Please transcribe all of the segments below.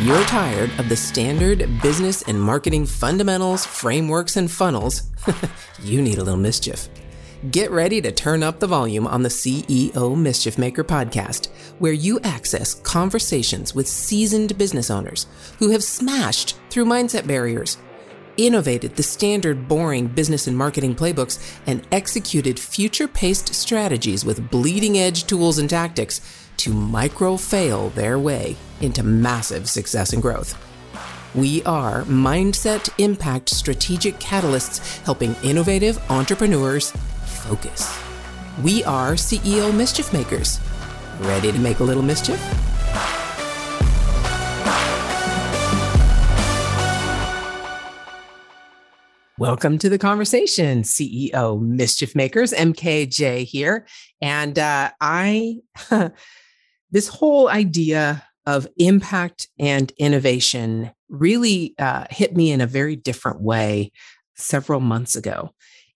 You're tired of the standard business and marketing fundamentals, frameworks, and funnels, you need a little mischief. Get ready to turn up the volume on the CEO Mischief Maker podcast, where you access conversations with seasoned business owners who have smashed through mindset barriers, innovated the standard boring business and marketing playbooks, and executed future paced strategies with bleeding edge tools and tactics to micro fail their way into massive success and growth. We are Mindset Impact Strategic Catalysts helping innovative entrepreneurs focus. We are CEO Mischief Makers. Ready to make a little mischief? Welcome to the conversation, CEO Mischief Makers. MKJ here. And uh, I, this whole idea of impact and innovation really uh, hit me in a very different way several months ago.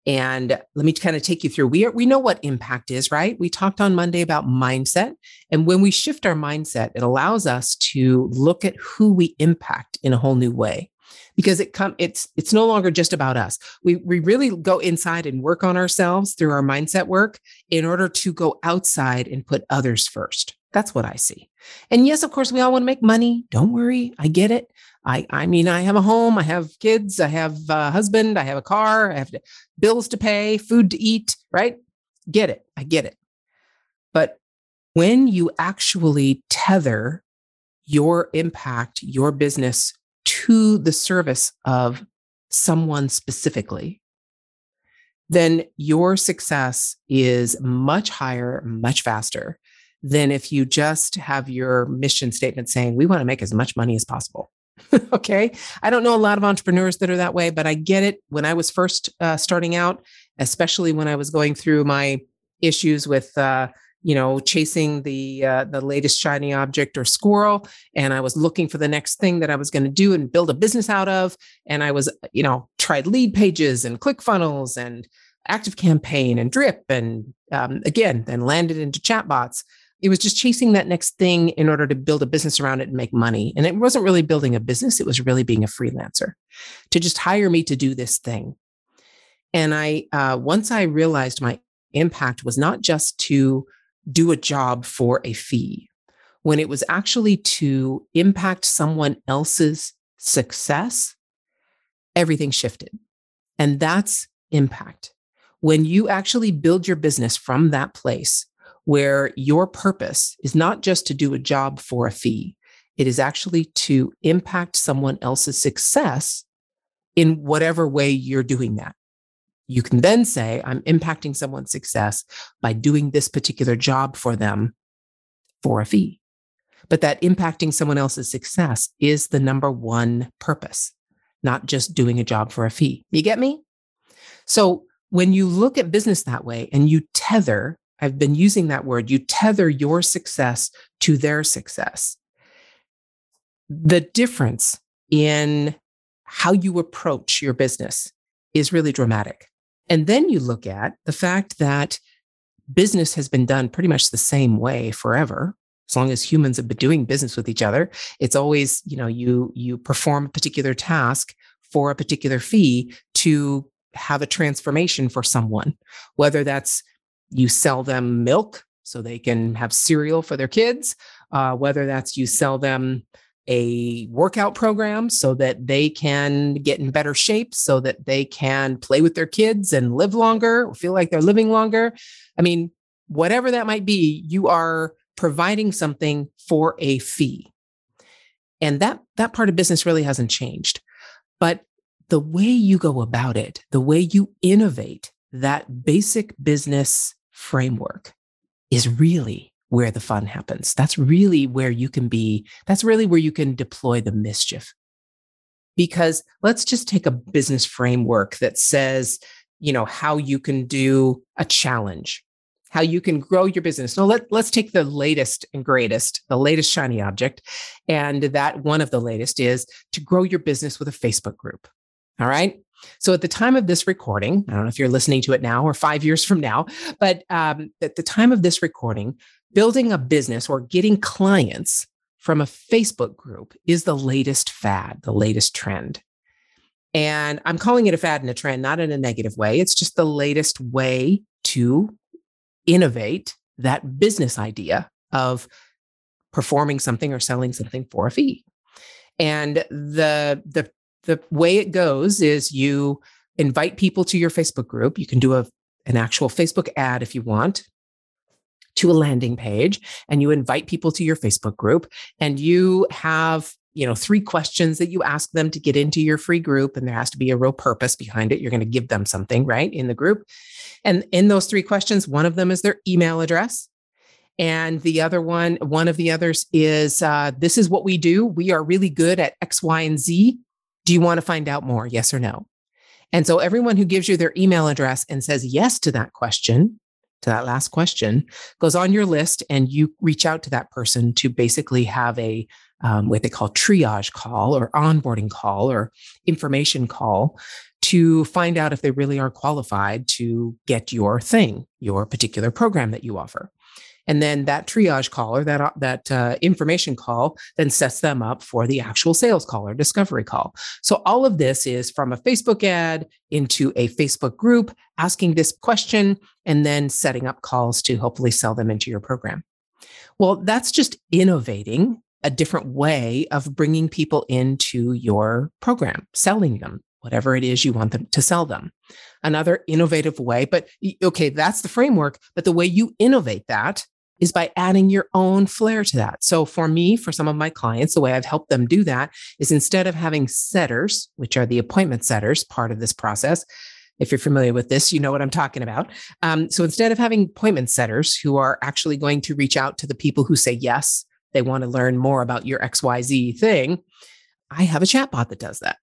And let me kind of take you through. We are, we know what impact is, right? We talked on Monday about mindset, and when we shift our mindset, it allows us to look at who we impact in a whole new way because it come it's it's no longer just about us. We we really go inside and work on ourselves through our mindset work in order to go outside and put others first. That's what I see. And yes, of course, we all want to make money. Don't worry, I get it. I I mean, I have a home, I have kids, I have a husband, I have a car, I have to, bills to pay, food to eat, right? Get it. I get it. But when you actually tether your impact, your business to the service of someone specifically, then your success is much higher, much faster than if you just have your mission statement saying, we want to make as much money as possible. okay. I don't know a lot of entrepreneurs that are that way, but I get it. When I was first uh, starting out, especially when I was going through my issues with, uh, you know, chasing the uh, the latest shiny object or squirrel, and I was looking for the next thing that I was going to do and build a business out of. And I was, you know, tried Leadpages and ClickFunnels and ActiveCampaign and Drip, and um, again, then landed into chatbots. It was just chasing that next thing in order to build a business around it and make money. And it wasn't really building a business; it was really being a freelancer to just hire me to do this thing. And I, uh, once I realized my impact was not just to do a job for a fee when it was actually to impact someone else's success, everything shifted. And that's impact. When you actually build your business from that place where your purpose is not just to do a job for a fee, it is actually to impact someone else's success in whatever way you're doing that. You can then say, I'm impacting someone's success by doing this particular job for them for a fee. But that impacting someone else's success is the number one purpose, not just doing a job for a fee. You get me? So when you look at business that way and you tether, I've been using that word, you tether your success to their success. The difference in how you approach your business is really dramatic. And then you look at the fact that business has been done pretty much the same way forever. As long as humans have been doing business with each other, it's always, you know, you you perform a particular task for a particular fee to have a transformation for someone, whether that's you sell them milk so they can have cereal for their kids, uh, whether that's you sell them a workout program so that they can get in better shape, so that they can play with their kids and live longer or feel like they're living longer. I mean, whatever that might be, you are providing something for a fee. And that that part of business really hasn't changed. But the way you go about it, the way you innovate that basic business framework is really where the fun happens. That's really where you can be, that's really where you can deploy the mischief. Because let's just take a business framework that says, you know, how you can do a challenge, how you can grow your business. No, let, let's take the latest and greatest, the latest shiny object. And that one of the latest is to grow your business with a Facebook group. All right. So at the time of this recording, I don't know if you're listening to it now or five years from now, but um, at the time of this recording, building a business or getting clients from a Facebook group is the latest fad, the latest trend. And I'm calling it a fad and a trend, not in a negative way. It's just the latest way to innovate that business idea of performing something or selling something for a fee. And the the the way it goes is you invite people to your Facebook group. You can do a an actual Facebook ad if you want to a landing page and you invite people to your Facebook group and you have you know three questions that you ask them to get into your free group and there has to be a real purpose behind it. You're going to give them something right in the group. And in those three questions one of them is their email address and the other one one of the others is uh, this is what we do. We are really good at x y and z do you want to find out more yes or no and so everyone who gives you their email address and says yes to that question to that last question goes on your list and you reach out to that person to basically have a um, what they call triage call or onboarding call or information call to find out if they really are qualified to get your thing, your particular program that you offer. And then that triage call or that, uh, that uh, information call then sets them up for the actual sales call or discovery call. So all of this is from a Facebook ad into a Facebook group, asking this question, and then setting up calls to hopefully sell them into your program. Well, that's just innovating a different way of bringing people into your program, selling them whatever it is you want them to sell them. Another innovative way, but okay, that's the framework, but the way you innovate that is by adding your own flair to that. So for me, for some of my clients, the way I've helped them do that is instead of having setters, which are the appointment setters part of this process, if you're familiar with this, you know what I'm talking about. Um, so instead of having appointment setters who are actually going to reach out to the people who say yes they want to learn more about your XYZ thing, I have a chatbot that does that.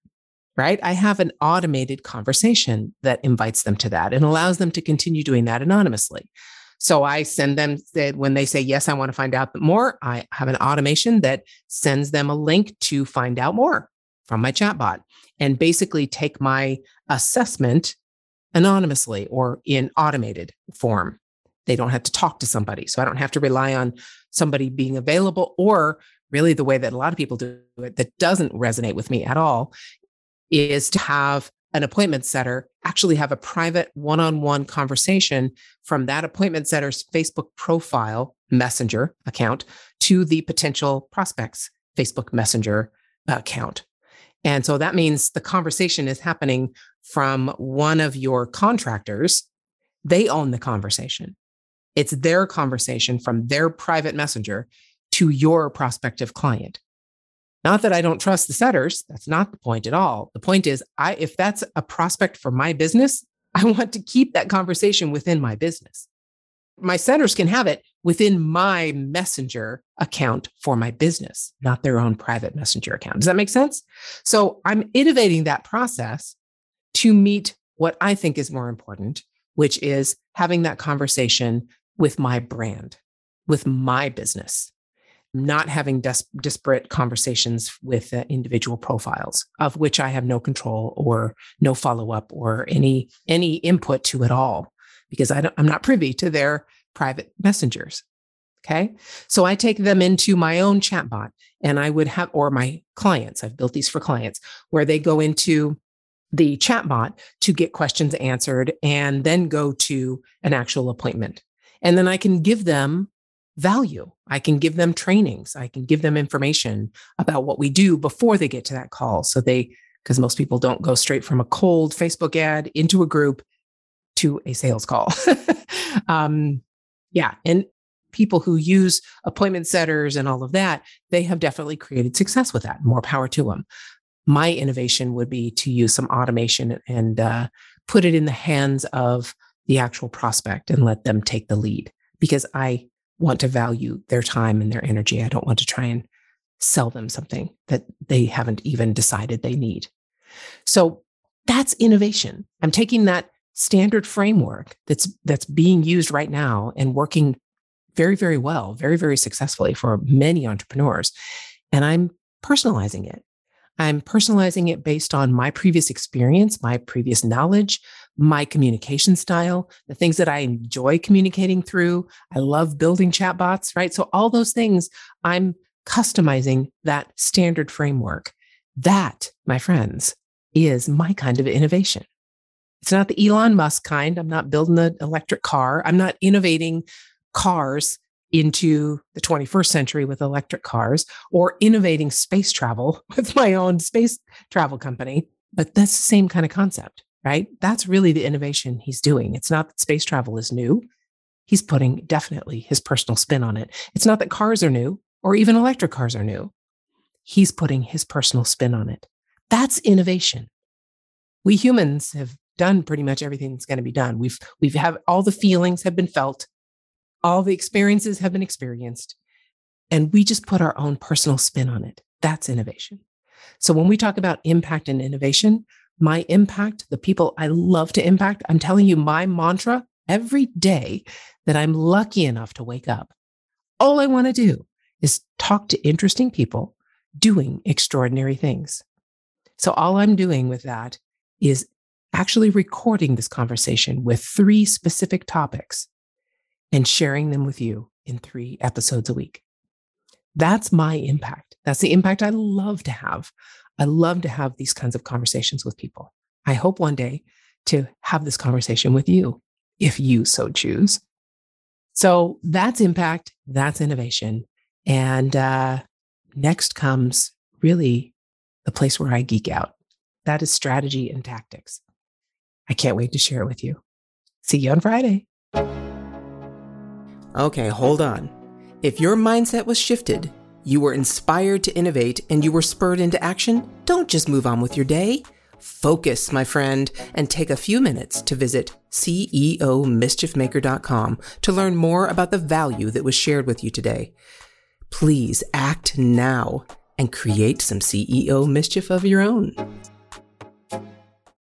Right. I have an automated conversation that invites them to that and allows them to continue doing that anonymously. So I send them that when they say, Yes, I want to find out more, I have an automation that sends them a link to find out more from my chatbot and basically take my assessment anonymously or in automated form. They don't have to talk to somebody. So I don't have to rely on somebody being available or really the way that a lot of people do it that doesn't resonate with me at all is to have an appointment setter actually have a private one-on-one conversation from that appointment setter's Facebook profile messenger account to the potential prospects Facebook messenger account. And so that means the conversation is happening from one of your contractors. They own the conversation. It's their conversation from their private messenger to your prospective client. Not that I don't trust the setters. That's not the point at all. The point is, I if that's a prospect for my business, I want to keep that conversation within my business. My setters can have it within my messenger account for my business, not their own private messenger account. Does that make sense? So I'm innovating that process to meet what I think is more important, which is having that conversation with my brand, with my business, not having des- disparate conversations with uh, individual profiles of which I have no control or no follow up or any any input to at all because I am not privy to their private messengers. Okay. So I take them into my own chatbot and I would have, or my clients, I've built these for clients where they go into the chatbot to get questions answered and then go to an actual appointment. And then I can give them value. I can give them trainings. I can give them information about what we do before they get to that call. So they, because most people don't go straight from a cold Facebook ad into a group to a sales call. um, yeah. And people who use appointment setters and all of that, they have definitely created success with that. More power to them. My innovation would be to use some automation and uh, put it in the hands of the actual prospect and let them take the lead because I want to value their time and their energy. I don't want to try and sell them something that they haven't even decided they need. So that's innovation. I'm taking that standard framework that's that's being used right now and working very very well, very very successfully for many entrepreneurs and I'm personalizing it. I'm personalizing it based on my previous experience, my previous knowledge, my communication style, the things that I enjoy communicating through. I love building chatbots, right? So all those things I'm customizing that standard framework. That, my friends, is my kind of innovation. It's not the Elon Musk kind. I'm not building the electric car. I'm not innovating cars into the 21st century with electric cars or innovating space travel with my own space travel company. But that's the same kind of concept, right? That's really the innovation he's doing. It's not that space travel is new. He's putting definitely his personal spin on it. It's not that cars are new or even electric cars are new. He's putting his personal spin on it. That's innovation. We humans have done pretty much everything that's going to be done. We've we've have all the feelings have been felt, all the experiences have been experienced, and we just put our own personal spin on it. That's innovation. So when we talk about impact and innovation, my impact, the people I love to impact, I'm telling you my mantra every day that I'm lucky enough to wake up. All I want to do is talk to interesting people doing extraordinary things. So all I'm doing with that is actually recording this conversation with three specific topics and sharing them with you in three episodes a week. That's my impact. That's the impact I love to have. I love to have these kinds of conversations with people. I hope one day to have this conversation with you if you so choose. So that's impact, that's innovation. And uh, next comes really the place where I geek out. That is strategy and tactics. I can't wait to share it with you. See you on Friday. Okay, hold on. If your mindset was shifted, you were inspired to innovate, and you were spurred into action, don't just move on with your day. Focus, my friend, and take a few minutes to visit CEOmischiefmaker.com to learn more about the value that was shared with you today. Please act now and create some CEO mischief of your own.